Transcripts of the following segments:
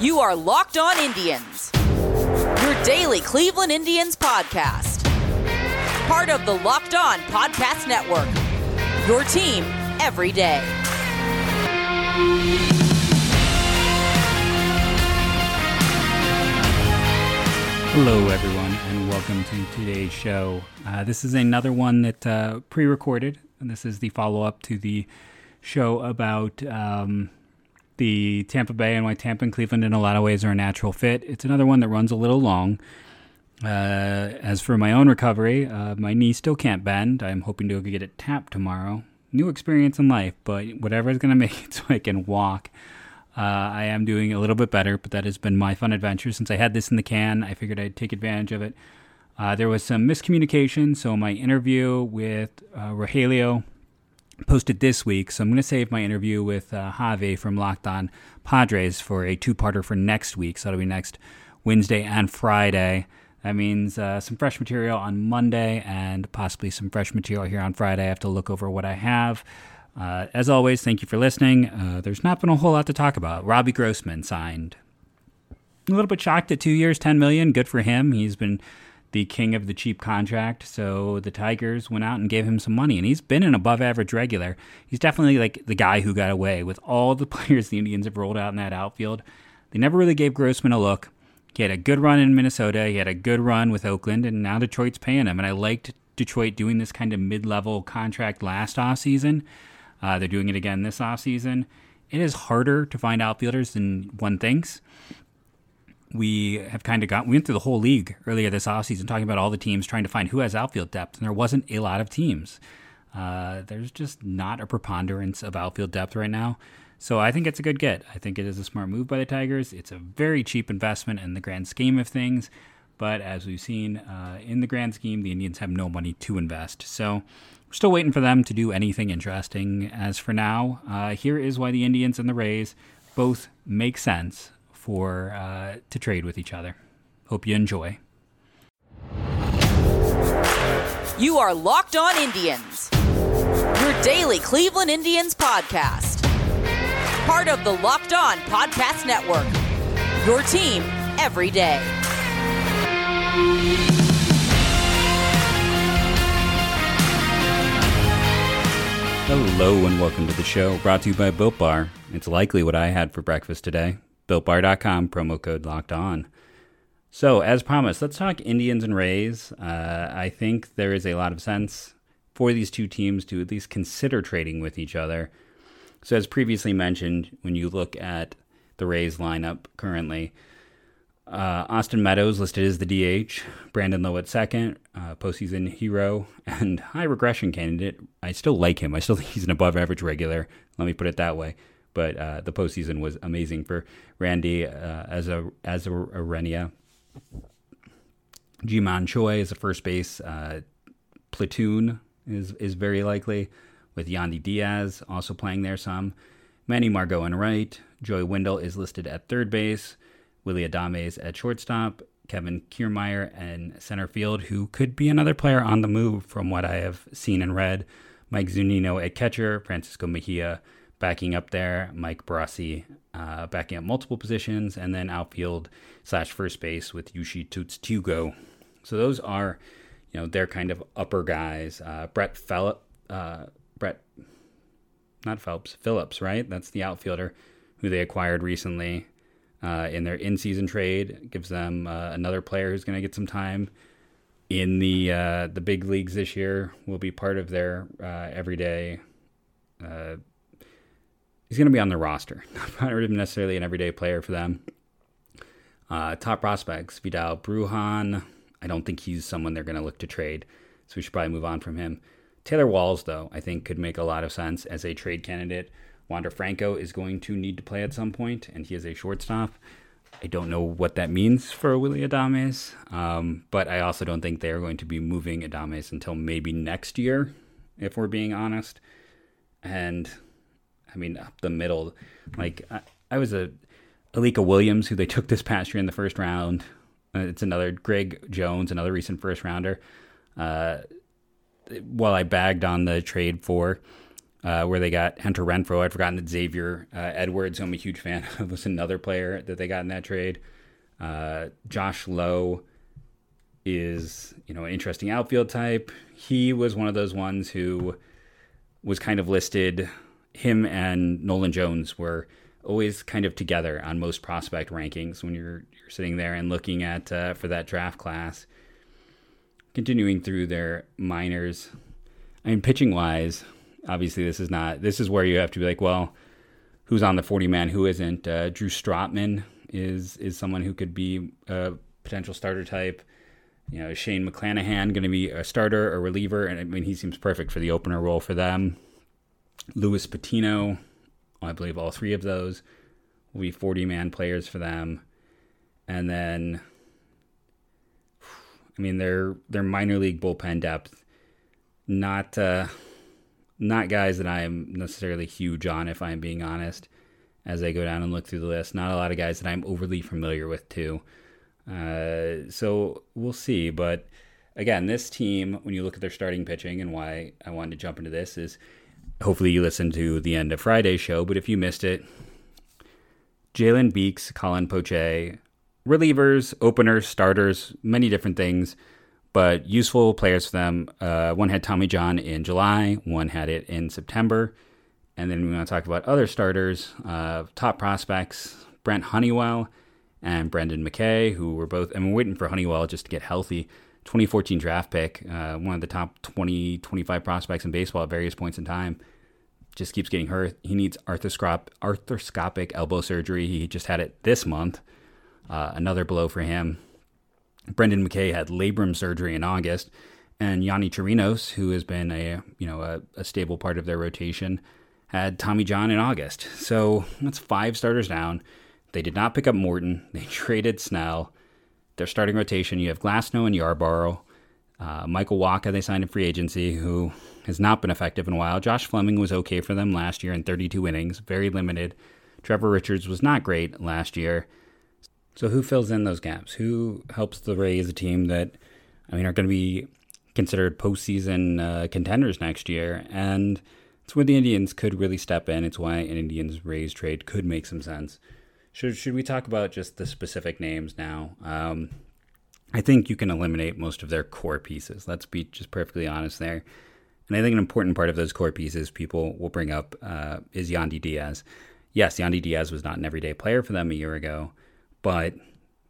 You are Locked On Indians, your daily Cleveland Indians podcast. Part of the Locked On Podcast Network, your team every day. Hello, everyone, and welcome to today's show. Uh, this is another one that uh, pre-recorded, and this is the follow-up to the show about um, the Tampa Bay and why Tampa and Cleveland, in a lot of ways, are a natural fit. It's another one that runs a little long. Uh, as for my own recovery, uh, my knee still can't bend. I'm hoping to get it tapped tomorrow. New experience in life, but whatever is going to make it so I can walk. Uh, I am doing a little bit better, but that has been my fun adventure since I had this in the can. I figured I'd take advantage of it. Uh, there was some miscommunication, so my interview with uh, Rogelio posted this week. So I'm going to save my interview with uh, Javi from Locked On Padres for a two-parter for next week. So it'll be next Wednesday and Friday. That means uh, some fresh material on Monday and possibly some fresh material here on Friday. I have to look over what I have. Uh, as always, thank you for listening. Uh, there's not been a whole lot to talk about. Robbie Grossman signed. A little bit shocked at two years, ten million. Good for him. He's been the king of the cheap contract. So the Tigers went out and gave him some money, and he's been an above-average regular. He's definitely like the guy who got away with all the players the Indians have rolled out in that outfield. They never really gave Grossman a look. He had a good run in Minnesota. He had a good run with Oakland, and now Detroit's paying him. And I liked Detroit doing this kind of mid-level contract last off season. Uh, they're doing it again this offseason. It is harder to find outfielders than one thinks. We have kind of got, we went through the whole league earlier this offseason talking about all the teams trying to find who has outfield depth, and there wasn't a lot of teams. Uh, there's just not a preponderance of outfield depth right now. So I think it's a good get. I think it is a smart move by the Tigers. It's a very cheap investment in the grand scheme of things. But as we've seen uh, in the grand scheme, the Indians have no money to invest. So we're still waiting for them to do anything interesting. As for now, uh, here is why the Indians and the Rays both make sense for uh, to trade with each other. Hope you enjoy. You are Locked On Indians, your daily Cleveland Indians podcast. Part of the Locked On Podcast Network, your team every day. Hello and welcome to the show, brought to you by Built Bar. It's likely what I had for breakfast today. BuiltBar.com, promo code locked on. So, as promised, let's talk Indians and Rays. Uh, I think there is a lot of sense for these two teams to at least consider trading with each other. So, as previously mentioned, when you look at the Rays lineup currently, uh, Austin Meadows listed as the DH, Brandon Lowe at second, uh, postseason hero, and high regression candidate. I still like him. I still think he's an above average regular. Let me put it that way. But uh, the postseason was amazing for Randy uh, as a as a Arenia. Ji-Man Choi is a first base uh, platoon is is very likely with Yandy Diaz also playing there some. Manny Margot in right. Joey Wendle is listed at third base. Willy Adames at shortstop, Kevin Kiermaier and center field, who could be another player on the move from what I have seen and read. Mike Zunino at catcher, Francisco Mejia backing up there, Mike Brosseau uh, backing up multiple positions, and then outfield slash first base with Yushi Tugo. So those are, you know, they're kind of upper guys. Uh, Brett Phillip, uh, Brett, not Phelps, Phillips, right? That's the outfielder who they acquired recently uh, in their in-season trade. gives them uh, another player who's going to get some time in the uh, the big leagues this year. Will be part of their everyday. He's going to be on the roster, not necessarily an everyday player for them. Uh, top prospects: Vidal Bruján. I don't think he's someone they're going to look to trade, so we should probably move on from him. Taylor Walls, though, I think could make a lot of sense as a trade candidate. Wander Franco is going to need to play at some point, and he is a shortstop. I don't know what that means for Willy Adames, um, but I also don't think they are going to be moving Adames until maybe next year, if we're being honest. And I mean, up the middle, like I, I was a Alika Williams, who they took this past year in the first round. Uh, it's another Greg Jones, another recent first rounder. Uh, while I bagged on the trade for uh, where they got Hunter Renfroe. I'd forgotten that Xavier uh, Edwards, who I'm a huge fan of, was another player that they got in that trade. Uh, Josh Lowe is, you know, an interesting outfield type. He was one of those ones who was kind of listed. Him and Nolan Jones were always kind of together on most prospect rankings when you're you're sitting there and looking at uh, for that draft class. Continuing through their minors, I mean, pitching wise, obviously this is not this is where you have to be like, well, who's on the forty man, who isn't? Uh, Drew Strotman is is someone who could be a potential starter type. You know, Shane McClanahan going to be a starter, a reliever, and I mean he seems perfect for the opener role for them. Luis Patino, I believe all three of those will be 40 man players for them. And then I mean their their minor league bullpen depth not uh not guys that I am necessarily huge on if I'm being honest as I go down and look through the list. Not a lot of guys that I'm overly familiar with too. Uh, so we'll see, but again, this team, when you look at their starting pitching and why I wanted to jump into this is hopefully you listened to the end of Friday's show, but if you missed it, Jalen Beeks, Colin Poche, relievers, openers, starters, many different things, but useful players for them. Uh, one had Tommy John in July, one had it in September. And then we want to talk about other starters, uh, top prospects, Brent Honeywell and Brendan McKay, who were both, and we're waiting for Honeywell just to get healthy. 2014 draft pick, uh, one of the top 20, 25 prospects in baseball at various points in time. Just keeps getting hurt. He needs arthroscop- arthroscopic elbow surgery. He just had it this month. Uh, another blow for him. Brendan McKay had labrum surgery in August, and Yonny Chirinos, who has been a you know a, a stable part of their rotation, had Tommy John in August. So that's five starters down. They did not pick up Morton. They traded Snell their starting rotation, you have Glasnow and Yarbrough. Uh, Michael Wacha, they signed in free agency, who has not been effective in a while. Josh Fleming was okay for them last year in 32 innings, very limited. Trevor Richards was not great last year. So who fills in those gaps? Who helps the Rays, a team that, I mean, are going to be considered postseason uh, contenders next year? And it's where the Indians could really step in. It's why an Indians Rays trade could make some sense. Should should we talk about just the specific names now? Um, I think you can eliminate most of their core pieces. Let's be just perfectly honest there. And I think an important part of those core pieces people will bring up uh, is Yandy Diaz. Yes, Yandy Diaz was not an everyday player for them a year ago, but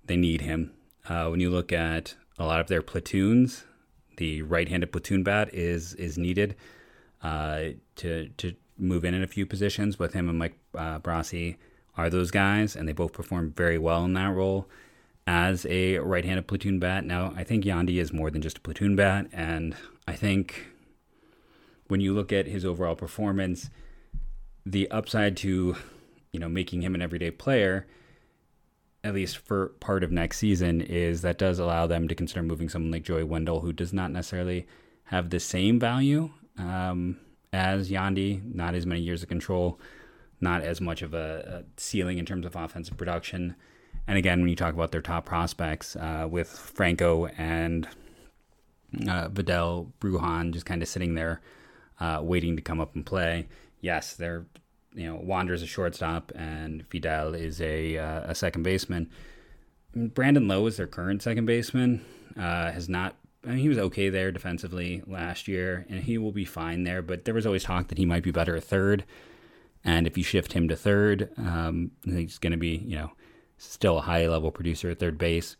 they need him. Uh, when you look at a lot of their platoons, the right-handed platoon bat is is needed uh, to to move in in a few positions with him and Mike uh, Brosseau are those guys, and they both perform very well in that role as a right handed platoon bat. Now, I think Yandy is more than just a platoon bat, and I think when you look at his overall performance, the upside to you know making him an everyday player at least for part of next season is that does allow them to consider moving someone like Joey Wendle, who does not necessarily have the same value um, as Yandy, not as many years of control, not as much of a, a, ceiling in terms of offensive production. And again, when you talk about their top prospects uh, with Franco and uh, Vidal Bruján just kind of sitting there uh, waiting to come up and play, yes, they're you know Wander's a shortstop and Vidal is a uh, a second baseman. Brandon Lowe is their current second baseman. Uh, has not I mean, he was okay there defensively last year, and he will be fine there. But there was always talk that he might be better at third. And if you shift him to third, um, he's going to be, you know, still a high level producer at third base.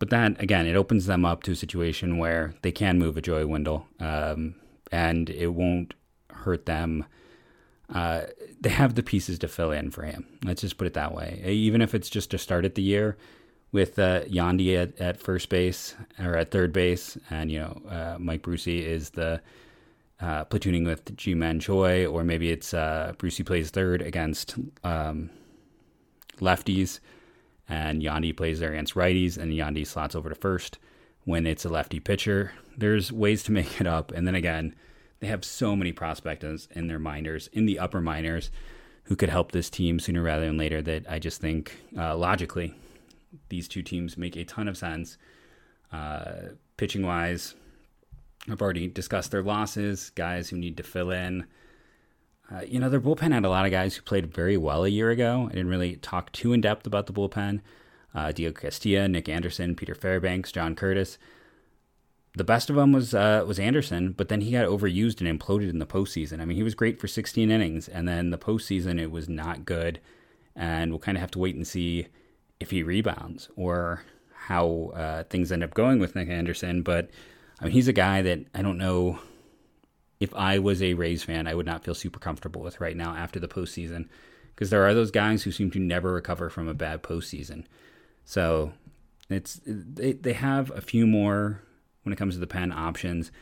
But that, again, it opens them up to a situation where they can move a Joey Wendle um, and it won't hurt them. Uh, they have the pieces to fill in for him. Let's just put it that way. Even if it's just to start at the year with uh, Yandy at, at first base or at third base, and, you know, uh, Mike Brosseau is the uh, platooning with Ji-Man Choi, or maybe it's uh, Brosseau plays third against um, lefties, and Yandy plays there against righties, and Yandy slots over to first when it's a lefty pitcher. There's ways to make it up, and then again, they have so many prospects in their minors, in the upper minors, who could help this team sooner rather than later. That I just think uh, logically, these two teams make a ton of sense. Uh, pitching wise, I've already discussed their losses, guys who need to fill in. Uh, you know, their bullpen had a lot of guys who played very well a year ago. I didn't really talk too in depth about the bullpen. Uh, Diego Castillo, Nick Anderson, Peter Fairbanks, John Curtis. The best of them was uh, was Anderson, but then he got overused and imploded in the postseason. I mean, he was great for 16 innings, and then the postseason it was not good. And we'll kind of have to wait and see if he rebounds or how uh, things end up going with Nick Anderson. But I mean, he's a guy that I don't know if I was a Rays fan, I would not feel super comfortable with right now after the postseason because there are those guys who seem to never recover from a bad postseason. So it's they, they have a few more when it comes to the pen options,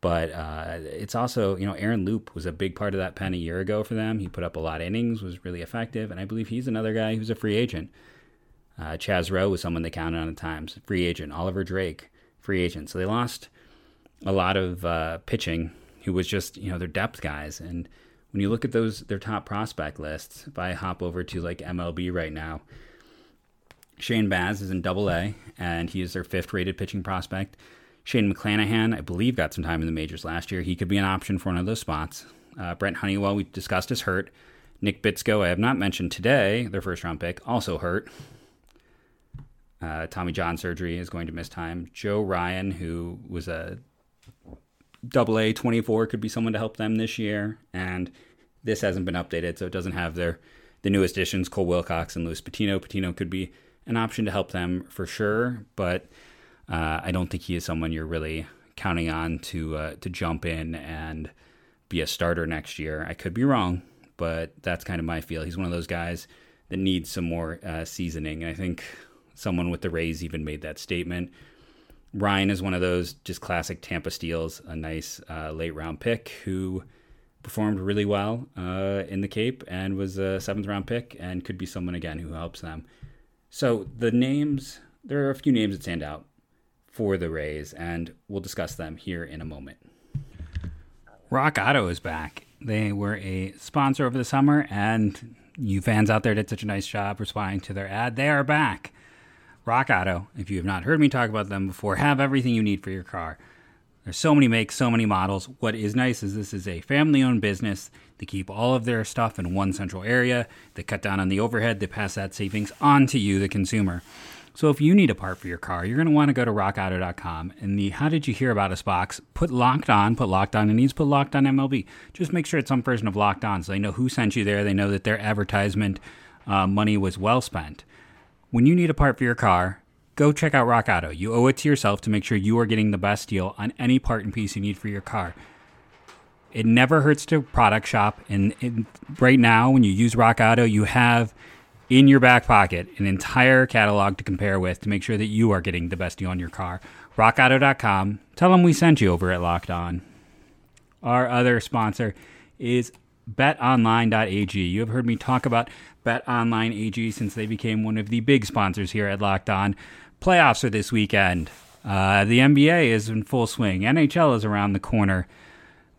but uh, it's also you know Aaron Loup was a big part of that pen a year ago for them. He put up a lot of innings, was really effective, and I believe he's another guy who's a free agent. Uh, Chaz Roe was someone they counted on at times, free agent. Oliver Drake, free agent. So they lost a lot of uh, pitching who was just you know their depth guys. And when you look at those their top prospect lists, if I hop over to like MLB right now, Shane Baz is in Double A, and he is their fifth rated pitching prospect. Shane McClanahan, I believe, got some time in the majors last year. He could be an option for one of those spots. Uh, Brent Honeywell, we discussed, is hurt. Nick Bitsko, I have not mentioned today, their first round pick, also hurt. Uh, Tommy John surgery is going to miss time. Joe Ryan, who was a double A 24 could be someone to help them this year. And this hasn't been updated, so it doesn't have their the newest additions, Cole Wilcox and Luis Patino. Patino could be an option to help them for sure, but uh, I don't think he is someone you're really counting on to uh, to jump in and be a starter next year. I could be wrong, but that's kind of my feel. He's one of those guys that needs some more uh, seasoning. And I think someone with the Rays even made that statement Ryan is one of those just classic Tampa steals, a nice uh, late round pick who performed really well uh, in the Cape and was a seventh round pick and could be someone again who helps them. So the names, there are a few names that stand out for the Rays, and we'll discuss them here in a moment. Rock Auto is back. They were a sponsor over the summer, and you fans out there did such a nice job responding to their ad. They are back. Rock Auto, if you have not heard me talk about them before, have everything you need for your car. There's so many makes, so many models. What is nice is this is a family owned business. They keep all of their stuff in one central area. They cut down on the overhead. They pass that savings on to you, the consumer. So if you need a part for your car, you're going to want to go to rockauto.com. And the How Did You Hear About Us box, put Locked On, put Locked On, and needs put Locked On MLB. Just make sure it's some version of Locked On so they know who sent you there. They know that their advertisement uh, money was well spent. When you need a part for your car, go check out Rock Auto. You owe it to yourself to make sure you are getting the best deal on any part and piece you need for your car. It never hurts to product shop. And right now, when you use Rock Auto, you have in your back pocket an entire catalog to compare with to make sure that you are getting the best deal on your car. RockAuto.com. Tell them we sent you over at Locked On. Our other sponsor is betonline.ag. You have heard me talk about BetOnline AG since they became one of the big sponsors here at Locked On. Playoffs are this weekend. Uh, the NBA is in full swing. NHL is around the corner.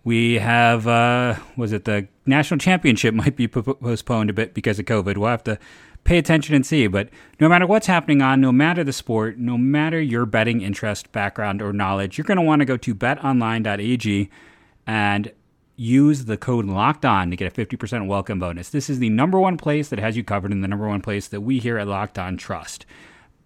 We have, uh, was it the national championship might be postponed a bit because of COVID. We'll have to pay attention and see. But no matter what's happening on, no matter the sport, no matter your betting interest, background, or knowledge, you're going to want to go to betonline.ag and use the code locked on to get a 50% welcome bonus. This is the number one place that has you covered and the number one place that we here at Locked On trust.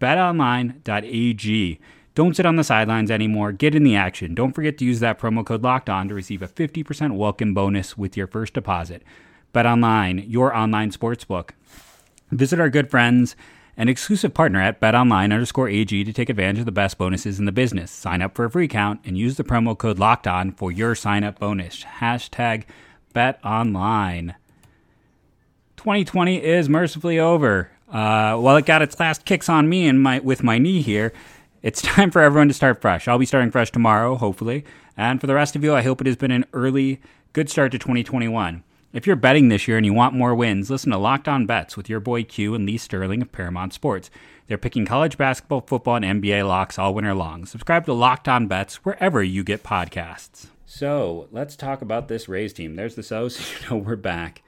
BetOnline.ag. Don't sit on the sidelines anymore. Get in the action. Don't forget to use that promo code locked on to receive a 50% welcome bonus with your first deposit. BetOnline, your online sportsbook. Visit our good friends an exclusive partner at betonline underscore AG to take advantage of the best bonuses in the business. Sign up for a free account and use the promo code locked on for your sign up bonus. Hashtag betonline. 2020 is mercifully over. Uh, while it got its last kicks on me and my with my knee here, it's time for everyone to start fresh. I'll be starting fresh tomorrow, hopefully. And for the rest of you, I hope it has been an early, good start to 2021. If you're betting this year and you want more wins, listen to Locked On Bets with your boy Q and Lee Sterling of Paramount Sports. They're picking college basketball, football, and NBA locks all winter long. Subscribe to Locked On Bets wherever you get podcasts. So let's talk about this Rays team. There's the so, you know we're back.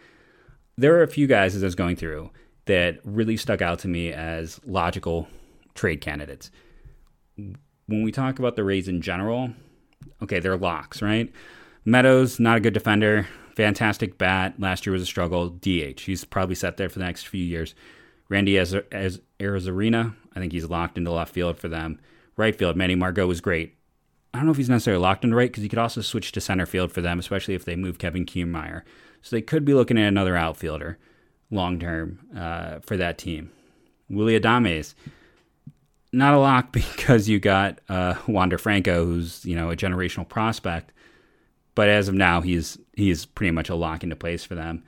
There are a few guys as I was going through that really stuck out to me as logical trade candidates. When we talk about the Rays in general, okay, they're locks, right? Meadows, not a good defender fantastic bat. Last year was a struggle. DH. He's probably set there for the next few years. Randy as as Arozarena, I think he's locked into left field for them. Right field, Manny Margot was great. I don't know if he's necessarily locked into right because he could also switch to center field for them, especially if they move Kevin Kiermaier. So they could be looking at another outfielder long term uh, for that team. Willy Adames, not a lock because you got uh, Wander Franco, who's you know a generational prospect, but as of now, he's he's pretty much a lock into place for them.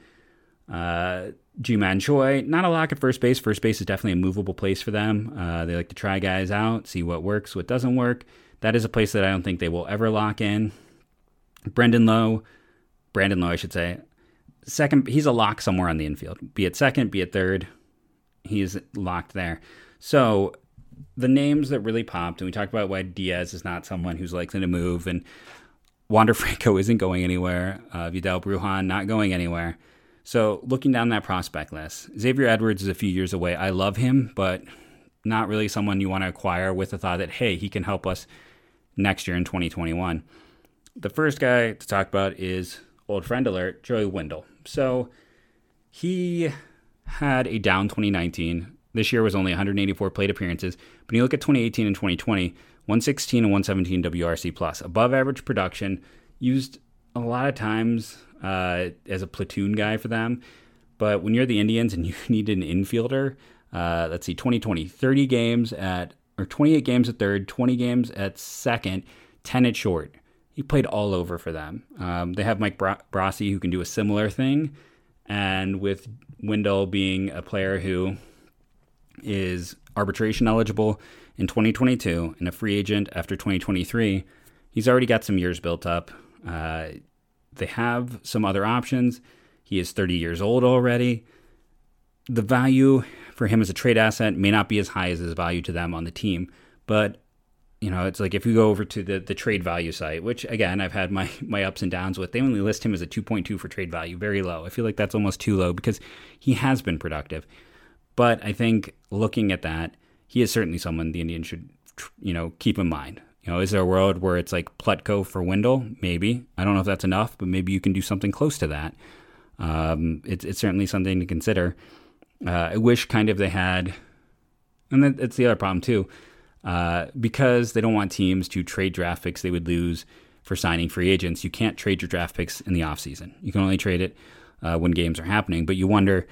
Uh, Ji-Man Choi, not a lock at first base. First base is definitely a movable place for them. Uh, they like to try guys out, see what works, what doesn't work. That is a place that I don't think they will ever lock in. Brendan Lowe, Brandon Lowe, I should say, second. He's a lock somewhere on the infield, be it second, be it third. He's locked there. So the names that really popped, and we talked about why Diaz is not someone who's likely to move, and Wander Franco isn't going anywhere. Uh, Vidal Brujan not going anywhere. So looking down that prospect list, Xavier Edwards is a few years away. I love him, but not really someone you want to acquire with the thought that hey, he can help us next year in 2021. The first guy to talk about is old friend alert, Joey Wendle. So he had a down 2019. This year was only 184 plate appearances, but you look at 2018 and 2020, 116 and 117 WRC plus, above average production, used a lot of times uh, as a platoon guy for them. But when you're the Indians and you need an infielder, uh, let's see, 2020, 30 games at, or 28 games at third, 20 games at second, 10 at short. He played all over for them. Um, they have Mike Bra- who can do a similar thing. And with Wendle being a player who is arbitration eligible in 2022 and a free agent after 2023, he's already got some years built up. Uh, they have some other options. He is 30 years old already. The value for him as a trade asset may not be as high as his value to them on the team, but you know, it's like if you go over to the, the trade value site, which again I've had my my ups and downs with, they only list him as a 2.2 for trade value, very low. I feel like that's almost too low because he has been productive. But I think looking at that, he is certainly someone the Indians should you know keep in mind. You know, is there a world where it's like Plutko for Wendle? Maybe. I don't know if that's enough, but maybe you can do something close to that. Um, it's, it's certainly something to consider. Uh, I wish kind of they had, and that's the other problem too, uh, because they don't want teams to trade draft picks they would lose for signing free agents. You can't trade your draft picks in the offseason. You can only trade it uh, when games are happening. But you wonder,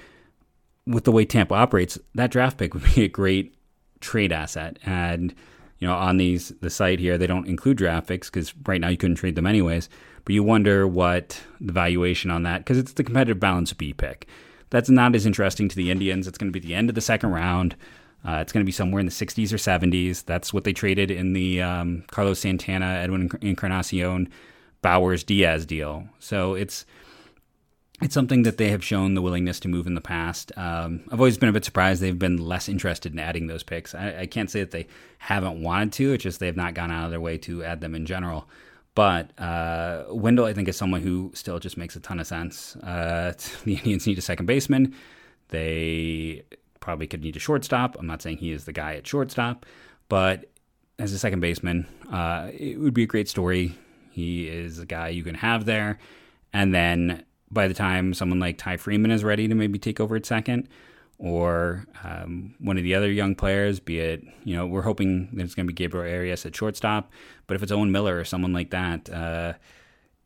with the way Tampa operates, that draft pick would be a great trade asset. And you know, on these the site here, they don't include graphics because right now you couldn't trade them anyways. But you wonder what the valuation on that because it's the competitive balance B pick. That's not as interesting to the Indians. It's going to be the end of the second round. Uh, it's going to be somewhere in the 60s or 70s. That's what they traded in the um, Carlos Santana, Edwin Encarnacion, Bauers Diaz deal. So it's it's something that they have shown the willingness to move in the past. Um, I've always been a bit surprised they've been less interested in adding those picks. I, I, can't say that they haven't wanted to; it's just they've not gone out of their way to add them in general. But uh, Wendle, I think, is someone who still just makes a ton of sense. Uh, the Indians need a second baseman. They probably could need a shortstop. I'm not saying he is the guy at shortstop, but as a second baseman, uh, it would be a great story. He is a guy you can have there, and then by the time someone like Ty Freeman is ready to maybe take over at second, or um, one of the other young players, be it, you know, we're hoping that it's going to be Gabriel Arias at shortstop, but if it's Owen Miller or someone like that, uh,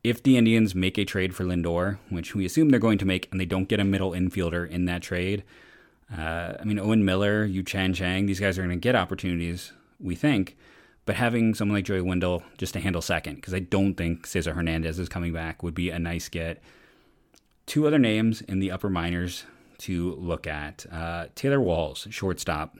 if the Indians make a trade for Lindor, which we assume they're going to make, and they don't get a middle infielder in that trade, uh, I mean, Owen Miller, Yu Chang Chang, these guys are going to get opportunities, we think. But having someone like Joey Wendle just to handle second, because I don't think Cesar Hernandez is coming back, would be a nice get two other names in the upper minors to look at uh, Taylor Walls, shortstop.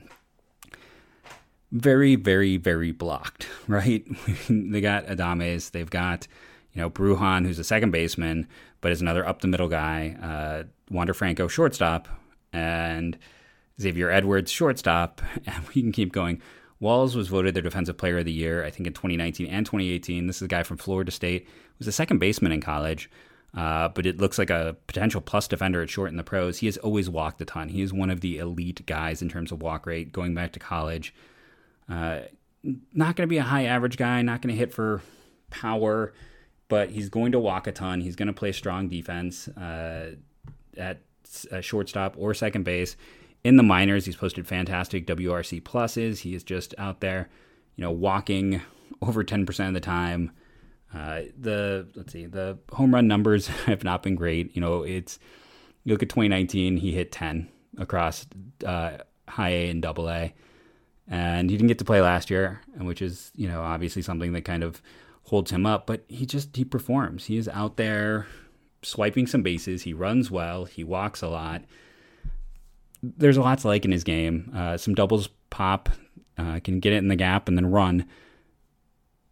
Very, very, very blocked, right? they got Adames. They've got, you know, Brujan, who's a second baseman, but is another up the middle guy. Uh, Wander Franco, shortstop. And Xavier Edwards, shortstop. And we can keep going. Walls was voted their defensive player of the year, I think in 2019 and 2018. This is a guy from Florida State. Was a second baseman in college. Uh, but it looks like a potential plus defender at short in the pros. He has always walked a ton. He is one of the elite guys in terms of walk rate going back to college. Uh, not going to be a high average guy, not going to hit for power but he's going to walk a ton. He's going to play strong defense uh, at uh, shortstop or second base. In the minors, he's posted fantastic WRC pluses. He is just out there, you know, walking over 10% of the time. Uh, the let's see, the home run numbers have not been great. You know, it's you look at 2019, he hit 10 across uh, high A and double A, and he didn't get to play last year, which is you know obviously something that kind of holds him up. But he just he performs. He is out there swiping some bases. He runs well. He walks a lot. There's a lot to like in his game. Uh, some doubles pop, uh, can get it in the gap and then run.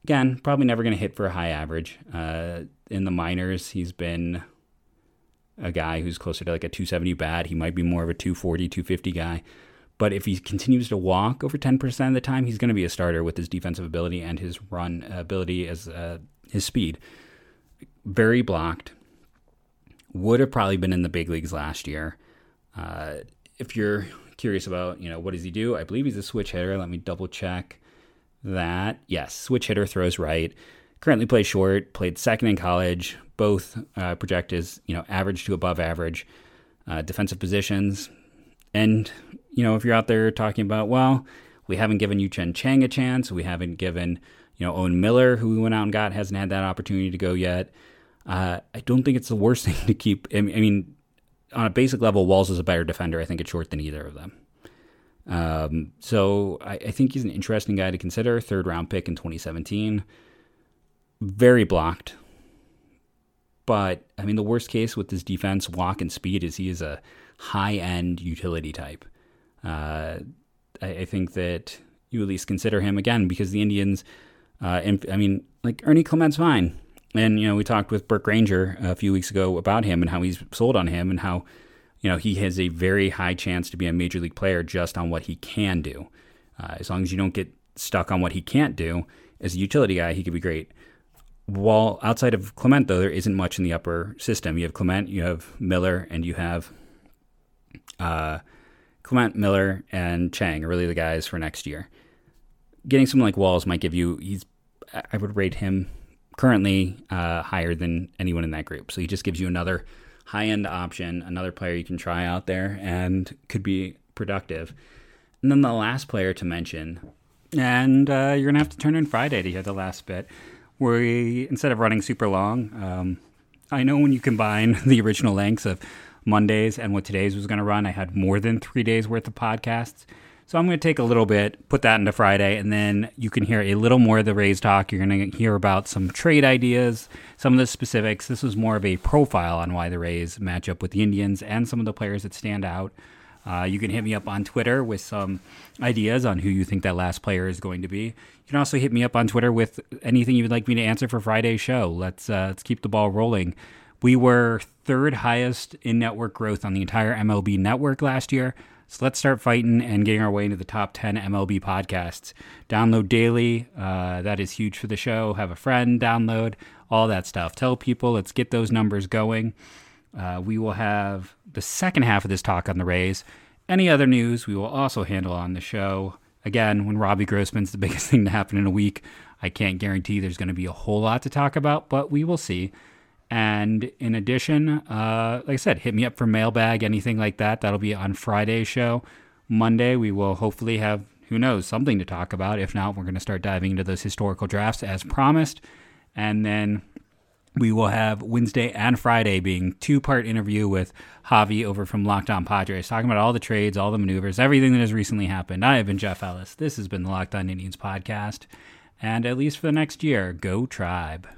Again, probably never going to hit for a high average. Uh, in the minors, he's been a guy who's closer to like a 270 bat. He might be more of a 240, 250 guy. But if he continues to walk over 10% of the time, he's going to be a starter with his defensive ability and his run ability as uh, his speed. Very blocked. Would have probably been in the big leagues last year. Uh, if you're curious about, you know, what does he do? I believe he's a switch hitter. Let me double check that. Yes, switch hitter throws right. Currently plays short. Played second in college. Both uh, project as you know average to above average uh, defensive positions. And you know if you're out there talking about well, we haven't given Yu Cheng Chang a chance. We haven't given you know Owen Miller, who we went out and got, hasn't had that opportunity to go yet. Uh, I don't think it's the worst thing to keep. I mean, on a basic level, Walls is a better defender. I think it's short than either of them. Um, so I, I, think he's an interesting guy to consider. Third round pick in 2017. Very blocked. But I mean, the worst case with his defense, walk, and speed is he is a high end utility type. Uh, I, I, think that you at least consider him again because the Indians. Uh, and, I mean, like Ernie Clement's fine. And, you know, we talked with Burke Granger a few weeks ago about him and how he's sold on him and how you know, he has a very high chance to be a major league player just on what he can do. Uh, as long as you don't get stuck on what he can't do, as a utility guy, he could be great. While outside of Clement, though, there isn't much in the upper system. You have Clement, you have Miller, and you have uh, Clement, Miller, and Chang are really the guys for next year. Getting someone like Walls might give you, he's, I would rate him currently uh, higher than anyone in that group. So he just gives you another high end option, another player you can try out there and could be productive. And then the last player to mention, and uh, you're going to have to turn in Friday to hear the last bit, we, instead of running super long, um, I know when you combine the original lengths of Mondays and what today's was going to run, I had more than three days worth of podcasts. So I'm going to take a little bit, put that into Friday, and then you can hear a little more of the Rays talk. You're going to hear about some trade ideas, some of the specifics. This was more of a profile on why the Rays match up with the Indians and some of the players that stand out. Uh, you can hit me up on Twitter with some ideas on who you think that last player is going to be. You can also hit me up on Twitter with anything you would like me to answer for Friday's show. Let's uh, let's keep the ball rolling. We were third highest in network growth on the entire MLB network last year. So let's start fighting and getting our way into the top 10 MLB podcasts. Download daily. Uh, that is huge for the show. Have a friend download, all that stuff. Tell people, let's get those numbers going. Uh, we will have the second half of this talk on the Rays. Any other news we will also handle on the show. Again, when Robbie Grossman's the biggest thing to happen in a week, I can't guarantee there's going to be a whole lot to talk about, but we will see. And in addition, uh, like I said, hit me up for mailbag, anything like that. That'll be on Friday's show. Monday, we will hopefully have, who knows, something to talk about. If not, we're going to start diving into those historical drafts as promised. And then we will have Wednesday and Friday being two part interview with Javi over from Locked On Padres, talking about all the trades, all the maneuvers, everything that has recently happened. I have been Jeff Ellis. This has been the Locked On Indians podcast. And at least for the next year, go tribe.